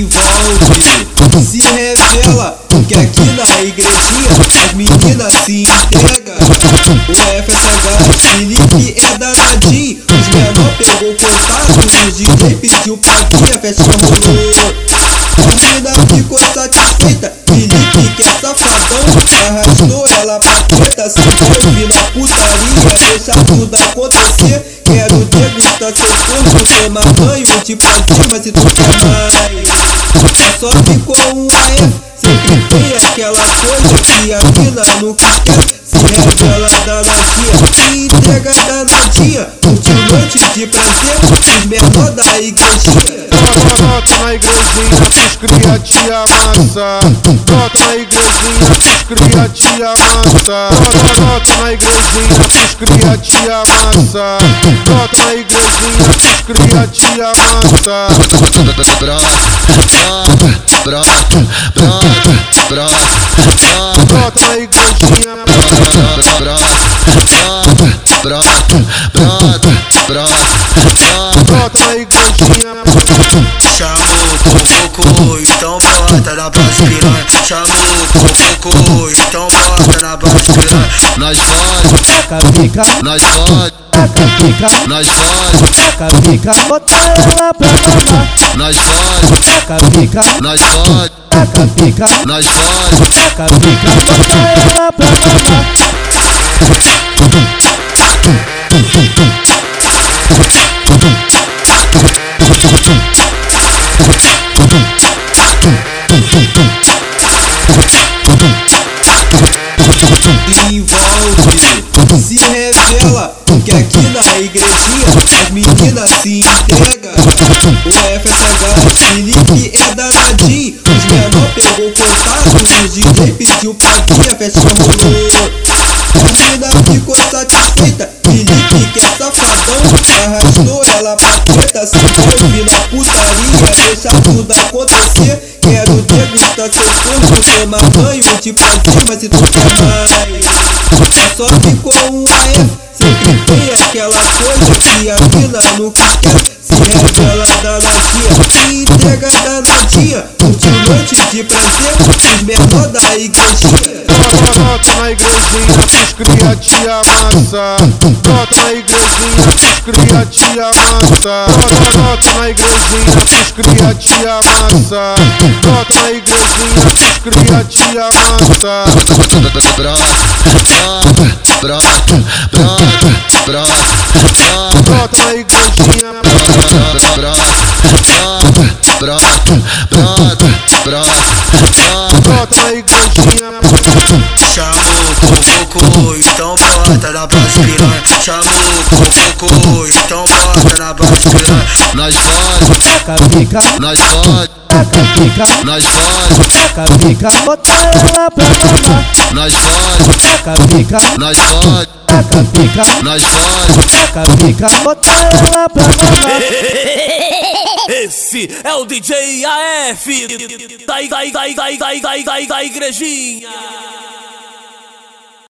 envolve, se O FSH Felipe é danadinho, os menor pegou contato, o DJ pediu pra tia, rolou. A menina ficou satisfeita, Felipe que é safadão, arrastou ela pra treta, se envolve na putaria, deixa tudo acontecer. Quero degustar seu corpo, tomar banho de pantinha, mas se tu mais, é só ficou um AF. Sempre tem aquela coisa que a mina nunca quer Se revela danadinha, entrega danadinha Curte noite de prazer, os menor da igrejinha Brota na igrejinha, os cria te amassa Brota na igrejinha, os cria te amassa Brota na igrejinha, os cria te amassa Brota na igrejinha, os cria te amassa Brota, brota, brota, brota, Brota Coco, então bota na base piranha Chamou Coco, então bota na base piranha nós fode, Fica, nós fode, fica, nós fode, fica, bota ela pra mamar. nós fode, Fica, nós fode, fica, nós fode, fica, bota ela pra mamar. Que aqui na igrejinha as meninas se entregam. O FSH Felipe é danadinho, os menor pegou contato, o DJ pediu pra tia, festa rolou. A menina ficou satisfeita, Felipe que é safadão, arrastou ela pra treta, se envolve na putaria, deixa tudo acontecer. Quero degustar seu corpo, tomar banho de pantinha, mas se tu quer mais, é só ficou um AF. Tem aquela coisa que a mina nunca quer. Se revela danadinha, entrega danadinha. Curte noite de prazer, os menor da igrejinha. Brota na igrejinha, os cria te amassa Brota na igrejinha, os cria te amassa Brota na igrejinha, os cria te amassa Brota na igrejinha, os cria te amassa brota, brota, brota, brota, brota, brota, brota na igrejinha Chamou Coco, então bota na base piranha Chamou Coco, então bota na base piranha nós Fica, nós fode, fica, nós fode, fica, bota ela pra mamar. nós fode, Fica, nós fode, fica, nós fode, fica, bota ela pra mamar. Esse é o DJ AF da, da, da, da, da, da, da, da igrejinha.